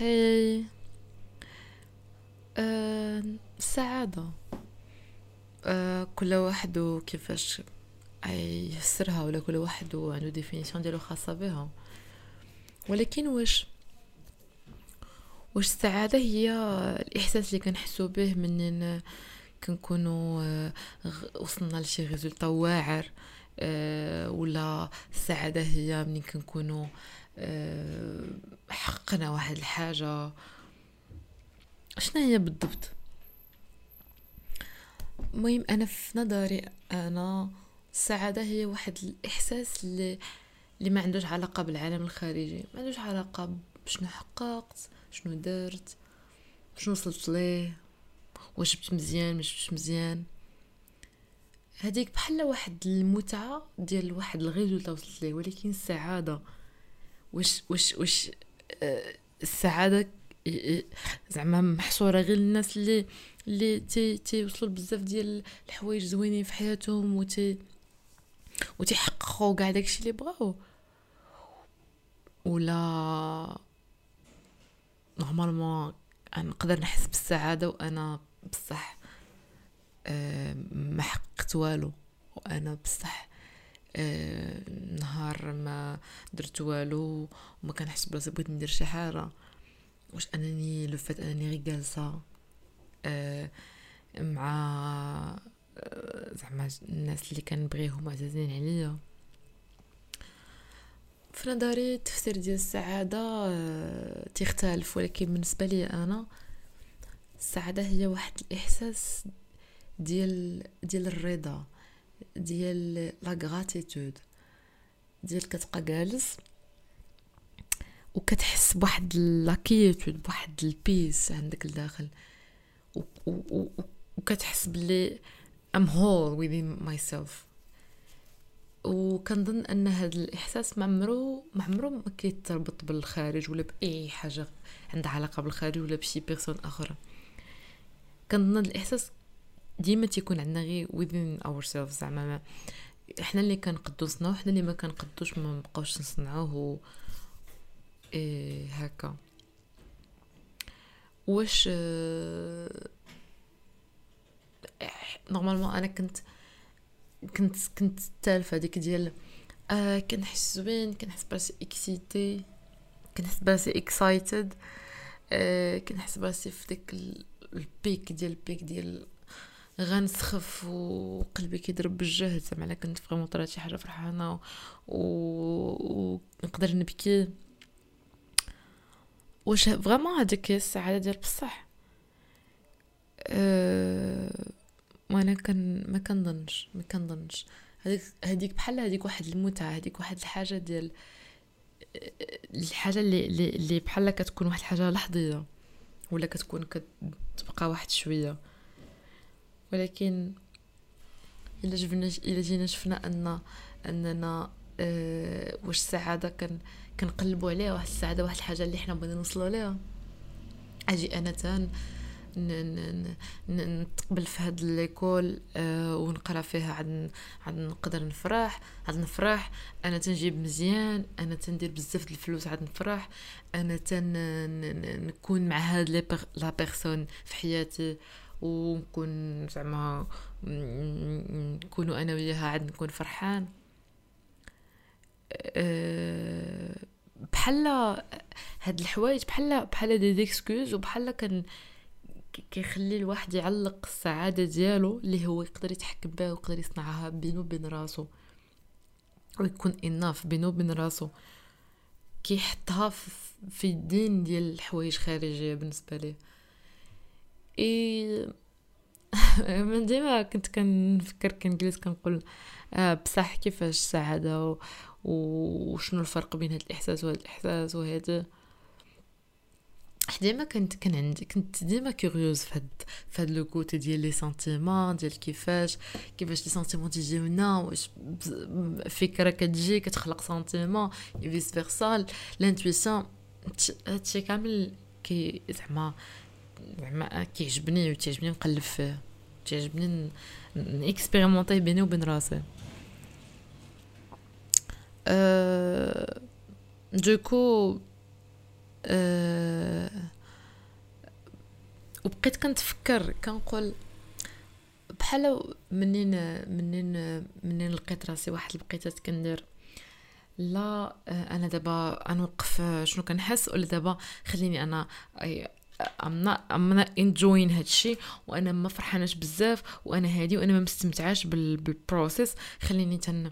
Hi آه السعادة آه كل واحد وكيفاش يفسرها ولا كل واحد عنده définition ديالو خاصة بها. ولكن واش واش السعادة هي الإحساس اللي كنحسو به من كنكونو آه، وصلنا لشي résultat واعر آه، ولا السعادة هي من كنكونو آه، حققنا واحد الحاجة. شنو هي بالضبط؟ المهم أنا في نظري أنا السعادة هي واحد الإحساس اللي اللي ما عندوش علاقة بالعالم الخارجي. ما عندوش علاقة بشنو حققت شنو درت شنو وصلت ليه واش جبت مزيان مش جبت مزيان. هذيك بحال واحد المتعة ديال واحد ال résultat وصلت ليه ولكن السعادة. واش واش واش آه السعادة زعما محصورة غير الناس اللي اللي تي تيوصلوا بزاف ديال الحوايج زوينين في حياتهم وتي وتيحققوا كاع داكشي اللي بغاو. ولا normalement نقدر نحس بالسعادة وأنا بصح آه، ما حققت والو. وأنا بصح نهار ما درت والو وما كنحس براسي بغيت ندير شي حاجة. واش أنني لو فات أنني غير جالسة آه، مع زعما الناس اللي كنبغيهم عزازين عليا. في نظري التفسير ديال السعادة آه، تختلف ولكن بالنسبة لي أنا السعادة هي واحد الإحساس ديال ديال الرضا ديال لا ديال كتبقى جالس وكتحس بواحد لاكيتود بواحد البيس عندك لداخل. وكتحس باللي I'm whole within myself. وكنظن أن هذا الإحساس ما عمرو ما عمرو ما كيتربط بالخارج ولا بأي حاجة عندها علاقة بالخارج ولا بشي personne أخرى كنظن الإحساس ديما تيكون عندنا غير within ourselves زعما. إحنا اللي كنقدو نصنعو حنا اللي ما كنقدوش ما نبقاوش نصنعوه. إيه هكا واش normalement أنا كنت كنت كنت تالفه ديك ديال آه كنحس زوين كنحس براسي excitée كنحس براسي excited آه كنحس براسي في ديك ال peak ديال ال peak ديال غنسخف وقلبي كيضرب بالجهد. زعما أنا كنت vraiment طرات شي حاجة فرحانة ونقدر و... نبكي. واش vraiment هذيك السعادة ديال بصح. أه وأنا كان ما كنظنش ما كنظنش. هذيك هذيك بحال هذيك واحد المتعة هذيك واحد الحاجة ديال الحاجة اللي اللي بحال كتكون واحد الحاجة لحظية ولا كتكون كتبقى واحد شوية. ولكن إلا جبنا إلا جينا شفنا ان أننا أه واش السعادة كان كنقلبوا عليها واحد السعادة واحد الحاجة اللي حنا بغينا نوصلوا ليها. أجي أنا تان نتقبل في هاد ليكول آه ونقرأ فيها عاد عاد نقدر نفرح عاد نفرح. أنا تنجيب مزيان أنا تندير بزاف الفلوس عاد نفرح. أنا تن نكون مع هاد les la personne في حياتي. ونكون زعما نكونوا أنا وياها عاد نكون فرحان. أه بحال هاد الحوايج بحال بحال des des excuses وبحال كان كيخلي الواحد يعلق السعادة ديالو اللي هو يقدر يتحكم بها ويقدر يصنعها بينو وبين راسو. ويكون enough بينو وبين راسو. كيحطها في اليدين ديال الحوايج خارجيه بالنسبة ليه. إي من ديما كنت كنفكر كنجلس كنقول آه بصح كيفاش السعادة وشنو الفرق بين هذا الإحساس وهذا الإحساس وهذا ديما كنت كان عندي كنت ديما curieuse فهاد فهاد le côté ديال les sentiments ديال كيفاش كيفاش les sentiments تيجيونا واش فكرة كتجي كتخلق sentiment vice versa l'intuition هادشي كامل كي زعما زعما كيعجبني وتعجبني نقلب فيه. تعجبني ن expérimenter ه بيني وبين راسي. أه du coup أه وبقيت كنتفكر كنقول بحال منين منين منين لقيت راسي واحد البقيتات كندير لا أنا دابا نوقف شنو كنحس؟ ولا دابا خليني أنا I'm not I'm not enjoying هادشي وأنا ما فرحاناش بزاف وأنا هادي وأنا ما مستمتعاش بال بالبروسيس خليني تن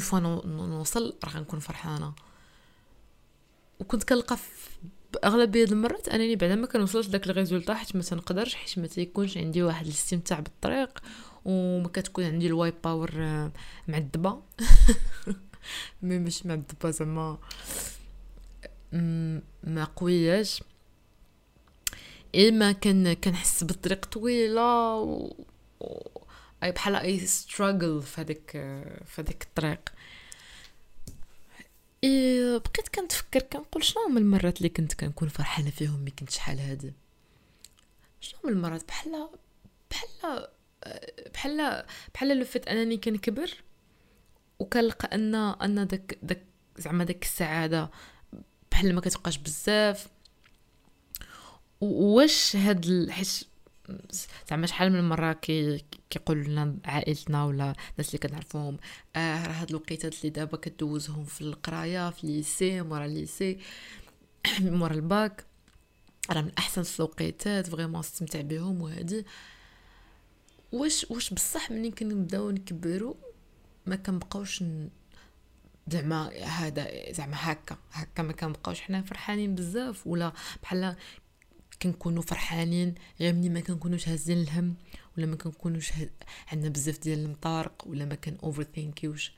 فوا نوصل راه غنكون فرحانة. وكنت كنلقى أغلبية المرات أنني بعدا ما كنوصلش داك ال résultat حيت ما تنقدرش حيت ما تيكونش عندي واحد الاستمتاع بالطريق وما كتكون عندي ال willpower معذبه mais مش معذبه زعما ما قوياش. اما كان كنحس بالطريق طويلة و... أي بحال I struggle في هذيك في الطريق. إيه بقيت كنتفكر كنقول شنو هما المرات اللي كنت كنكون فرحانة فيهم مي كنت شحال هادي؟ شنو هما المرات؟ بحال بحال بحال بحال لو فيت أنني كنكبر وكنلقى أن أن داك داك زعما داك السعادة بحال ما كتبقاش بزاف. واش هاد الحس زعما شحال من مرة كي كيقول لنا عائلتنا ولا الناس اللي كنعرفوهم آه راه هاد الوقيتات اللي دابا كدوزهم في القراية في ال lycée مورا ال lycée مورا الباك راه من أحسن الوقيتات vraiment استمتع بهم وهادي. واش واش بصح ملي كنبداو نكبروا ما كنبقاوش زعما هذا زعما هكا هكا ما كنبقاوش. حنا فرحانين بزاف ولا بحال كنكونوا فرحانين غير مني ما كنكونوش هازين الهم ولا ما كنكونوش عندنا بزاف ديال المطارق ولا ما كان overthink يوش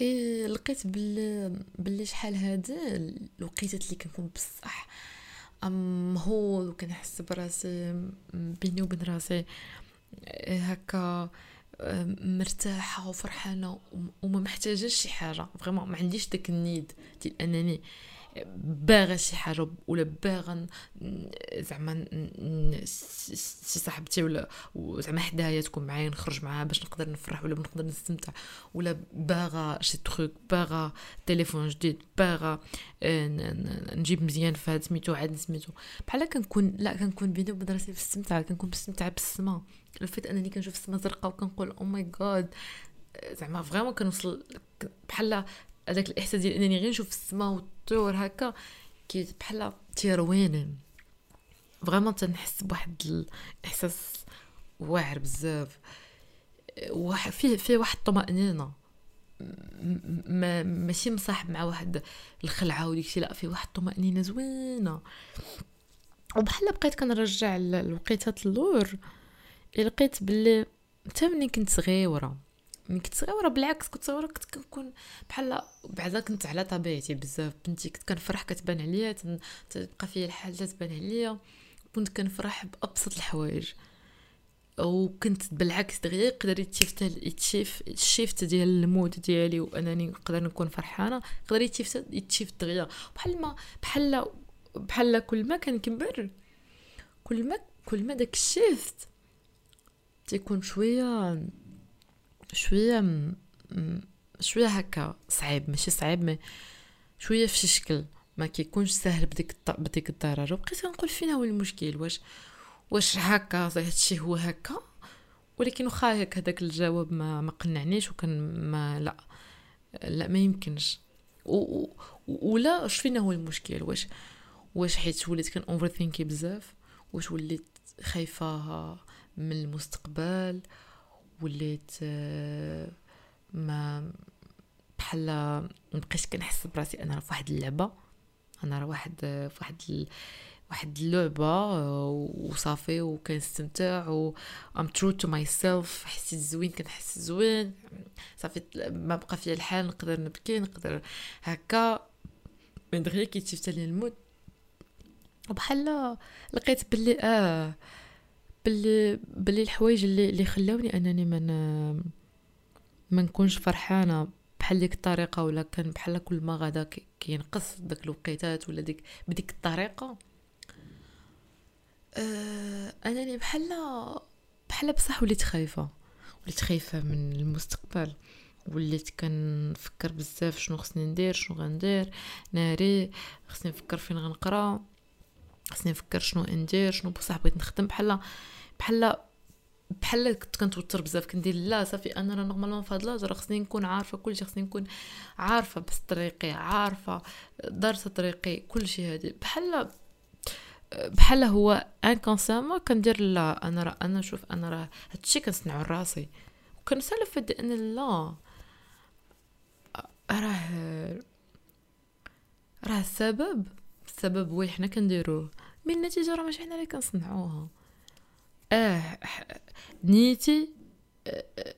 إيه لقيت بل بلي شحال هذا الوقيتات اللي كنكون بصح. مهول وكنحس براسي بيني وبين راسي هكا مرتاحة وفرحانة وما محتاجاش شي حاجة. vraiment ما عنديش داك ال need ديال أنني باغا شي حاجة ولا باغا زعما شي صاحبتي ولا زعما حدايا تكون معايا نخرج معاها باش نقدر نفرح ولا نقدر نستمتع. ولا باغا شي truc باغا تليفون جديد باغا آه، نجيب مزيان في هاد سميتو عاد سميتو. بحال كنكون لا كنكون بيني وبين راسي في كنكون بستمتع بالسما. ال fait أنني كنشوف السما زرقاء وكنقول oh my god زعما vraiment كنوصل بحال هذاك الإحساس ديال أنني غير نشوف السما والطيور هكا كي بحال تيرويني vraiment تنحس بواحد الاحساس واعر بزاف. فيه فيه واحد الطمأنينة. ما ماشي مصاحب مع واحد الخلعة وديكشي لا فيه واحد الطمأنينة زوينة. وبحال بقيت كنرجع الوقيتات اللور لقيت بلي حتى كنت صغيرة ملي كنت صغيره بالعكس كنت صغيرة كنت كنكون بحال بعدا كنت على طبيعتي بزاف بنتي كنت كنفرح كتبان عليا تبقى فيا الحال تبان عليا كنت كنفرح بأبسط الحوايج. وكنت بالعكس دغيا يقدر يتشيفت يتشيف الشيفت ديال المود ديالي وأنني نقدر نكون فرحانة يقدر يت shift يت shift دغيا. بحال ما بحال بحال كل ما كنكبر كل ما كل ما داك الشيفت تيكون شوية شوية. شوية هكا صعيب ماشي صعيب مي شوية في شكل ما كيكونش سهل بديك. بديك الضرر وبقيت نقول فين هو المشكل واش واش هكا هادشي هو هكا ولكن واخا هيك هذاك الجواب ما ما قنعنيش وكان ما لا لا ما يمكنش و... ولا اش فينا هو المشكل واش واش حيت وليت كان over-thinky بزاف واش وليت خايفه من المستقبل وليت آه، ما بحال مبقيتش كنحس براسي أنا في واحد اللعبة. أنا راه واحد في واحد واحد اللعبة آه، وصافي وكنستمتع و I'm true to myself حسيت زوين كنحس زوين. صافي ما بقى فيا الحال نقدر نبكي نقدر هكا. من دغيا كيتشفت لي المود وبحال لقيت بلي آه باللي باللي الحوايج اللي اللي خلاوني أنني من ما نكونش فرحانة بحال ديك الطريقة ولا كان بحال كل ما غدا كينقص داك الوقيتات ولا ديك بديك الطريقة. آه أنني بحال بحال بصح وليت خايفة. وليت خايفة من المستقبل. وليت كنفكر بزاف شنو خصني ندير شنو غندير. ناري خصني نفكر فين غنقرا. خصني نفكر شنو ندير شنو بصح بغيت نخدم. بحال بحال بحال كنت كنتوتر بزاف كندير لا صافي أنا راه normalement في هاد l'âge راه خصني نكون عارفة كلشي خصني نكون عارفة بس طريقي عارفة دارسه طريقي كلشي هادي. بحال بحال هو انكونسيامون كندير لا أنا راه أنا شوف أنا راه هادشي كنصنعو راسي. وكنسالف أن لا راه راه السبب السبب هو حنا كنديروه. من النتيجة راه ماشي حنا اللي كنصنعوها. آه نيتي آه،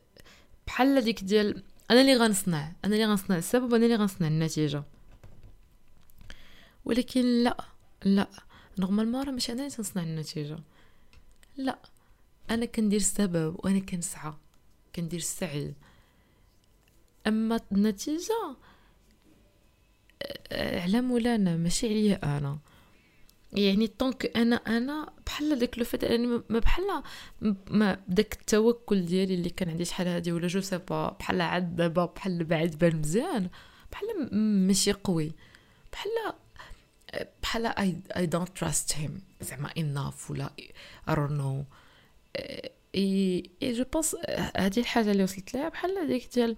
بحال ديك ديال أنا اللي غنصنع أنا اللي غنصنع السبب وأنا اللي غنصنع النتيجة. ولكن لا لا normalement راه ماشي أنا اللي تنصنع النتيجة. لا أنا كندير السبب وأنا كنسعى كندير السعي. أما النتيجة آه، على مولانا ماشي عليا أنا. يعني donc أنا أنا بحال داك le fait أني ما بحال ما داك التوكل ديالي اللي كان عندي شحال هادي ولا je sais pas بحال عاد دابا بحال بعد بان مزيان. بحال ماشي قوي. بحال بحال I don't trust Him زعما enough ولا I don't know et je pense هذه الحاجة اللي وصلت لها. بحال هذيك ديال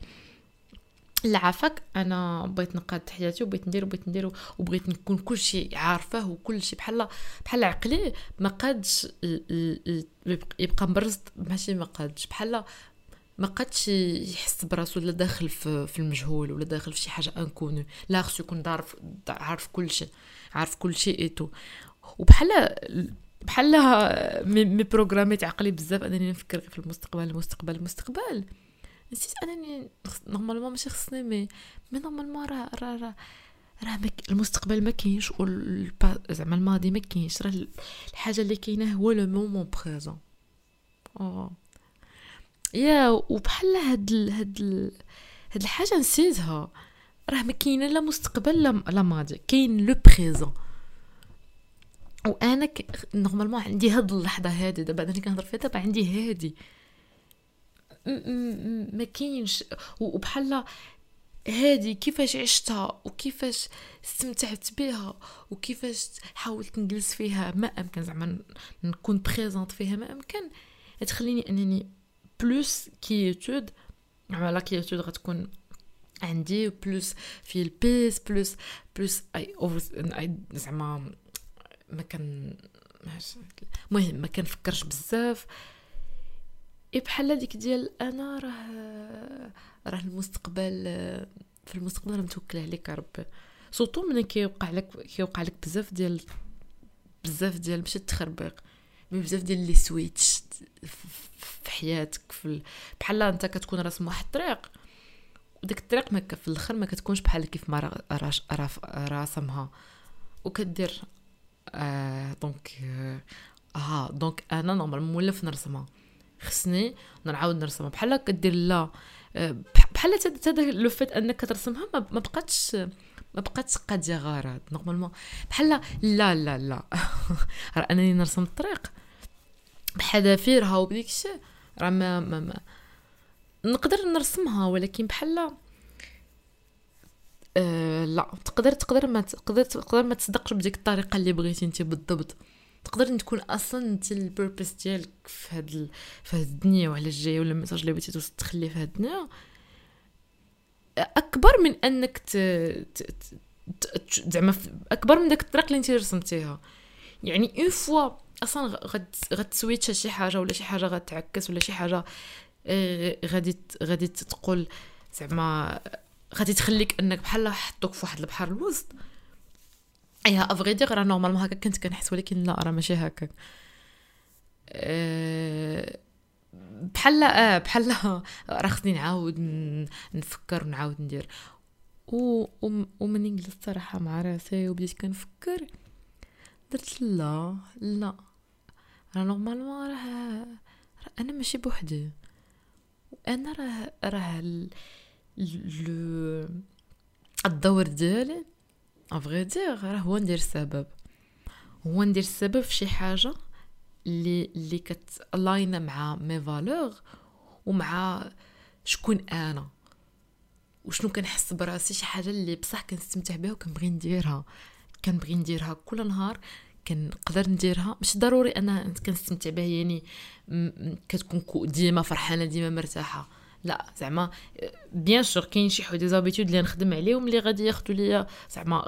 اللي عافاك أنا بغيت نقاد حياتي وبغيت ندير وبغيت ندير وبغيت نكون كلشي عارفاه وكلشي بحال بحال عقلي ما قادش يبقى مبرز ماشي ما قادش بحال ما قادش يحس براسو لا داخل في, في المجهول ولا داخل في شي حاجة inconnue لا خصو يكون عارف عارف كلشي عارف كلشي et tout وبحال بحال mais programmيت عقلي بزاف أنني نفكر في المستقبل المستقبل المستقبل. نسيت انني نورمالمون ماشي خصني mais mais normalement راه راه راه راه المستقبل ما كاينش زعما الماضي ما كاينش راه الحاجة اللي كاينة هو le moment présent يا وبحال هاد ال هاد ال هاد الحاجة نسيتها. راه ما كاينة لا مستقبل لا لا ماضي كاين le présent وأنا ك... normalement عندي هاد اللحظة هادي دابا أنا كنهضر فيها دابا عندي هادي. ما كاينش. وبحال هادي كيفاش عشتها؟ وكيفاش استمتعت بها؟ وكيفاش حاولت نجلس فيها؟ ما أمكن زعما نكون présente فيها ما أمكن. تخليني أنني plus quiétude على quiétude غتكون عندي plus في ال peace plus plus اي زعما ما كان المهم ما كنفكرش بزاف. اي بحال ديك ديال أنا راه راه المستقبل في المستقبل راه متوكل عليك ربي. surtout ملي كيوقع لك كيوقع لك بزاف ديال بزاف ديال ماشي التخربيق mais بزاف ديال les switchs في حياتك في بحال انت كتكون راسم واحد الطريق وديك الطريق ما في الأخر ما كتكونش بحال كيف ما راسمها. وكدير آه donc آه دونك أنا normalement مولف نرسمها؟ خصني نعاود نرسمها. بحال كدير لا آه، بحال حتى le fait انك ترسمها ما بقاتش ما بقاتش قادية غرض normalement. بحال لا لا لا راه انني نرسم الطريق. بحذافيرها وبديك الشيء راه ما, ما, ما. نقدر نرسمها ولكن بحال أه لا. تقدر تقدر ما تقدر تقدر ما تصدقش بديك الطريقة اللي بغيتي انت بالضبط. تقدر تكون أصلا أنت ال purpose ديالك في هاد ال... في هاد الدنيا وعلى الجاي ولا ال message اللي بغيتي تخليه في هاد الدنيا أكبر من أنك ت... ت... ت... زعما أكبر من داك الطريق اللي أنت رسمتيها. يعني en fait أصلا غد غت switch شي حاجة ولا شي حاجة غتعكس ولا شي حاجة آه، غادي غادي تقول زعما غادي تخليك أنك بحال حطوك في واحد البحر الوسط. à vrai dire راه normalement هكا كنت كنحس ولكن لا راه ماشي هكا أه بحال آه بحال راه خصني نعاود نفكر ونعاود ندير. و ومنين جلست صراحة مع راسي وبديت كنفكر. درت لا لا. راه normalement راه أنا ماشي بوحدي. أنا راه راه le الدور ديالي à vrai dire راه هو ندير السبب هو ندير السبب في شي حاجة اللي اللي كت align مع mes valeurs ومع شكون أنا وشنو كنحس براسي شي حاجة اللي بصح كنستمتع بها وكنبغي نديرها كنبغي نديرها كل نهار كنقدر نديرها مش ضروري أنا كنستمتع بها يعني كتكون ديما فرحانه ديما مرتاحه لا زعما bien sûr كاين شي حوايج زابيتود اللي نخدم عليهم اللي غادي ياخذوا ليا زعما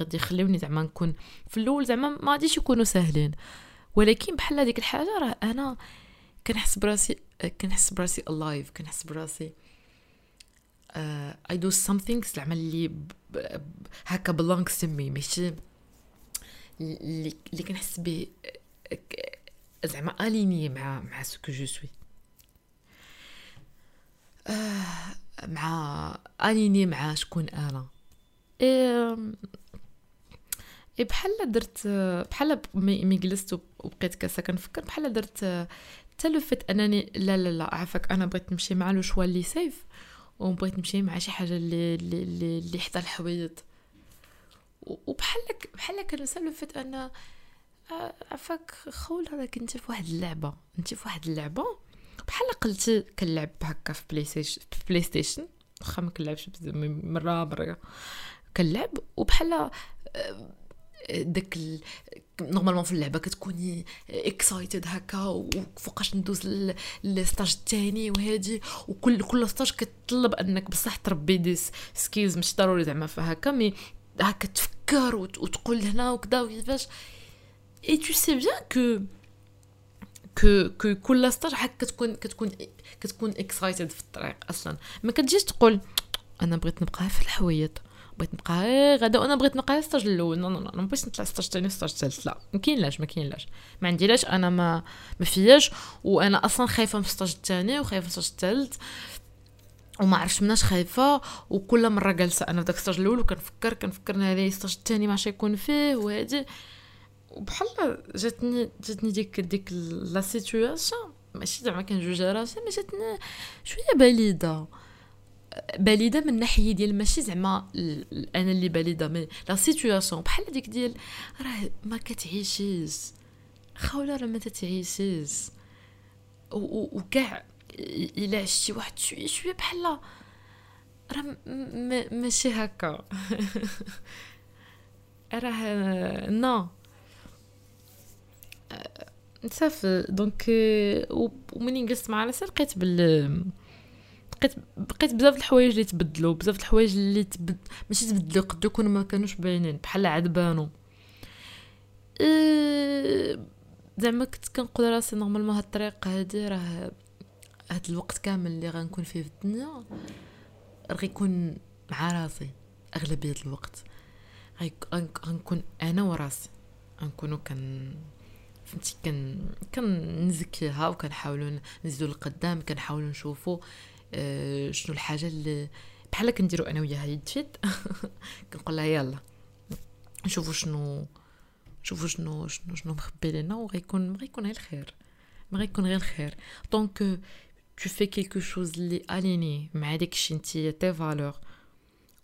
غادي يخليوني زعما نكون في الأول زعما ما غاديش يكونوا ساهلين. ولكن بحال هذيك الحاجة راه أنا كنحس براسي كنحس براسي alive كنحس براسي I do something زعما اللي هكا to me ماشي اللي اللي كنحس به زعما alignée مع مع ce que je suis مع اليني مع شكون أنا؟ اي اي بحال درت بحال مي جلست وبقيت كاسة كنفكر بحال درت فيت أنني لا لا لا عافاك أنا بغيت نمشي مع لو شوا اللي سيف وبغيت نمشي مع شي حاجة اللي اللي اللي حدا الحويط. وبحال بحال فيت ان عفاك خول هذاك أنت في واحد اللعبة أنت في واحد اللعبة بحال قلت كنلعب هكا في بلاي ستيشن في بلاي ستيشن واخا ما كنلعبش مرة مره كنلعب وبحال داك ال... normalement في اللعبة كتكوني excited هكا وفوقاش ندوز لل stage الثاني وهادي. وكل كل stage كتطلب أنك بصح تربي des skills مش ضروري زعما هكا mais هكا تفكر وتقول هنا وكذا وكيفاش. et tu sais bien que que que كل stage هكا كتكون كتكون كتكون excited في الطريق أصلا. ما كتجيش تقول أنا بغيت نبقى في الحويط بغيت نبقى غدا وأنا بغيت نبقى stage الأول. non non non ما بغيتش نطلع stage ثاني stage ثالث لا ما كاينلاش ما كاينلاش. ما عنديلاش أنا ما ما فياش وأنا أصلا خايفة من ال stage الثاني وخايفة من ال stage الثالث وما عرفتش مناش خايفة. وكل مرة جالسه أنا في داك ال stage الأول وكنفكر كنفكر هذا ال stage الثاني ما يكون فيه وهادي. وبحال جاتني جاتني ديك ديك la situation ماشي زعما كنجوج راسي ما جاتني شوية بليدة بليدة من ناحية ديال ماشي زعما أنا اللي بليدة mais la situation بحال ديك ديال راه ما كتعيشيش. خوله راه ما تتعيشيش. وكاع إلا عشتي واحد شوية شوية بحال راه ماشي هكا. راه non صافي donc ومنين جلست مع راسي لقيت بال لقيت بقيت بزاف الحوايج اللي تبدلوا بزاف الحوايج اللي تبد ماشي تبدلوا قد يكونوا ما كانوش باينين بحال عاد بانوا. أه... زعما كنت كنقول راسي normalement هاد الطريق هادي راه هاد الوقت كامل اللي غنكون فيه في الدنيا غيكون مع راسي أغلبية الوقت. غنكون أنا وراسي غنكونوا كن فهمتي كن كنزكيها وكنحاولوا نزيدو لقدام كنحاولوا نشوفوا آه شنو الحاجة اللي بحال كنديروا أنا وياها يد فيد كنقول لها يلا نشوفوا شنو نشوفوا شنو شنو شنو مخبي لنا وغيكون غيكون غير الخير ما غيكون غير الخير donc tu fais quelque chose اللي alignée مع داكشي نتيا tes valeurs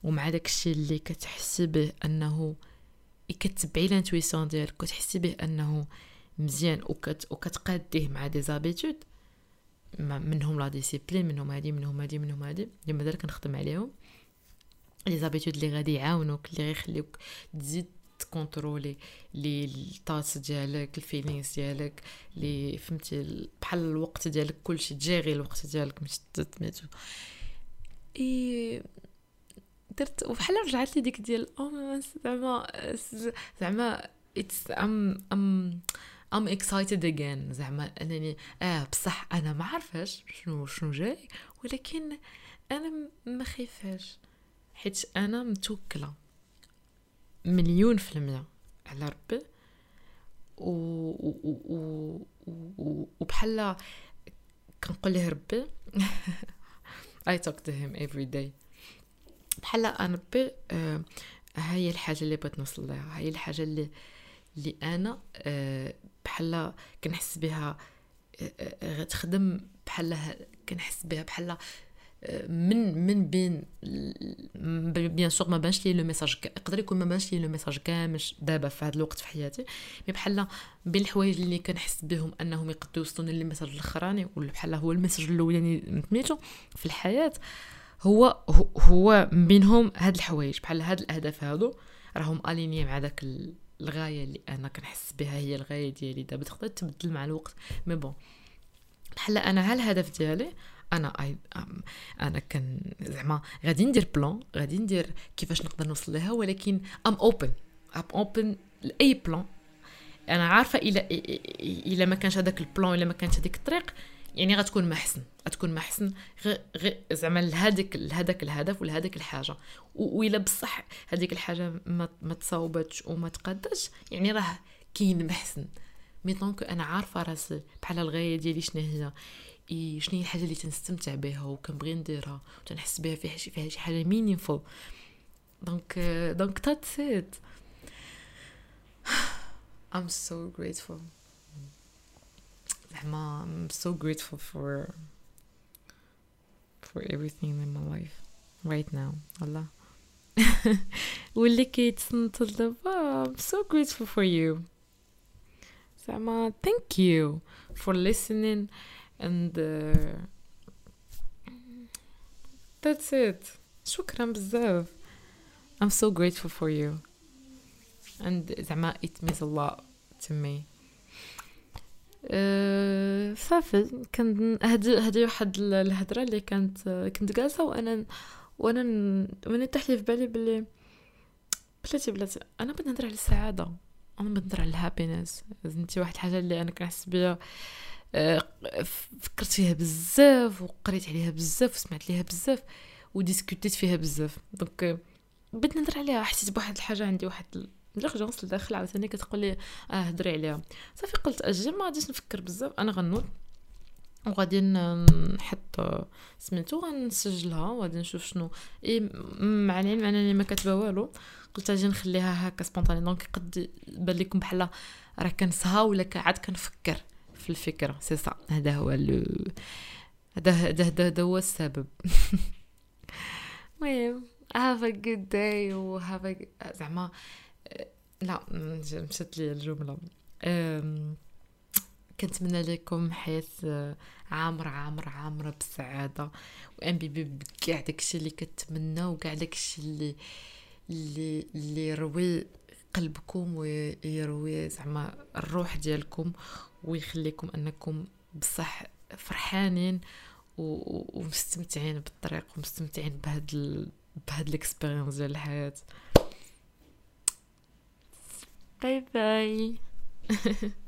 ومع داكشي اللي كتحسي به أنه كتبعي l'intuition ديالك كتحسي به أنه مزيان وكت وكتقاديه مع des habitudes. منهم la discipline منهم هادي منهم هادي منهم هادي. اللي مازال كنخدم عليهم. les habitudes اللي غادي يعاونوك اللي غيخليوك تزيد تكونترولي les tâches ديالك ال feelings ديالك لي فهمتي بحال الوقت ديالك كلشي تجيري الوقت ديالك مش تسميتو اي درت وبحال رجعت لي ديك ديال أو زعما زعما it's I'm I'm I'm excited again زعما أنني آه بصح أنا ما عارفاش شنو شنو جاي ولكن أنا ما خايفاش. حيت أنا متوكلة. مليون في المية على ربي. و, و... و... و... وبحال كنقول ليه ربي I talk to him every day. بحال أنا ربي آه هاي الحاجة اللي بغيت نوصل لها. هاي الحاجة اللي اللي أنا آه بحال كنحس بها غتخدم بحال كنحس بها بحال mais mais bien bien sûr ما بانش لي le message يقدر يكون ما بانش لي le message كامل دابا في هذا الوقت في حياتي mais بحال بين الحوايج اللي كنحس بهم أنهم يقدروا يوصلوني لل message الأخراني ولا بحال هو ال message الأولاني سميتو في الحياة هو هو بينهم هاد الحوايج بحال هاد الأهداف هادو راهم alignés مع داك الغاية اللي أنا كنحس بها هي الغاية ديالي. دابا تقدر تبدل مع الوقت mais bon بحال أنا ها الهدف ديالي أنا أي أنا كان زعما غادي ندير plan غادي ندير كيفاش نقدر نوصل لها ولكن I'm open I'm open لأي plan أنا عارفة إلا إلا ما كانش هذاك ال plan إلا ما كانش هذيك الطريق يعني غتكون ما احسن غتكون ما احسن غير زعما لهذاك لهذاك الهدف ولهذيك الحاجة. وإلا بصح هذيك الحاجة ما ما تصاوبتش وما تقادش يعني راه كاين محسن. mais أنا عارفة راسي بحال الغاية ديالي شنو هي. شنو هي الحاجة اللي تنستمتع بها وكنبغي نديرها وتنحس بها فيها شي فيها شي حاجة meaningful donc donc that's it. I'm so grateful. زعما I'm so grateful for for everything in my life right now والله واللي كيتصنت دابا I'm so grateful for you زعما thank you for listening and uh, that's it شكرا بزاف I'm so grateful for you and زعما it means a lot to me أه صافي كان هادي هادي واحد الهضره اللي كانت كنت جالسة وأنا وأنا وأنا تحت لي في بالي بلي بلاتي بلاتي أنا بغيت نهضر على السعادة. أنا بغيت نهضر على ال happiness. انت واحد الحاجة اللي أنا كنحس بها أه فكرت فيها بزاف وقريت عليها بزاف وسمعت ليها بزاف وديسكوتيت فيها بزاف. donc بغيت نهضر عليها حسيت بواحد الحاجة عندي واحد l'urgence لداخل عاوتاني كتقول لي آه هضري عليها. صافي قلت أجل ما غاديش نفكر بزاف أنا غنوض وغادي نحط سميتو غنسجلها وغادي نشوف شنو. إي مع العلم انني ما كاتبه والو. قلت أجي نخليها هكا spontané donc قد يبان لكم بحال راه كنسها ولا عاد كنفكر في الفكرة. c'est ça هذا هو le هذا هذا هذا هو السبب. المهم have a good day و have a زعما لا مشات لي الجمله كنتمنى لكم حياه عامرة عامرة عامرة بالسعادة وان بي بكاع داكشي اللي كتمنى وكاع داكشي اللي اللي اللي يروي قلبكم ويروي زعما الروح ديالكم ويخليكم أنكم بصح فرحانين ومستمتعين بالطريق ومستمتعين بهاد ال... بهاد ال experience ديال الحياة. باي باي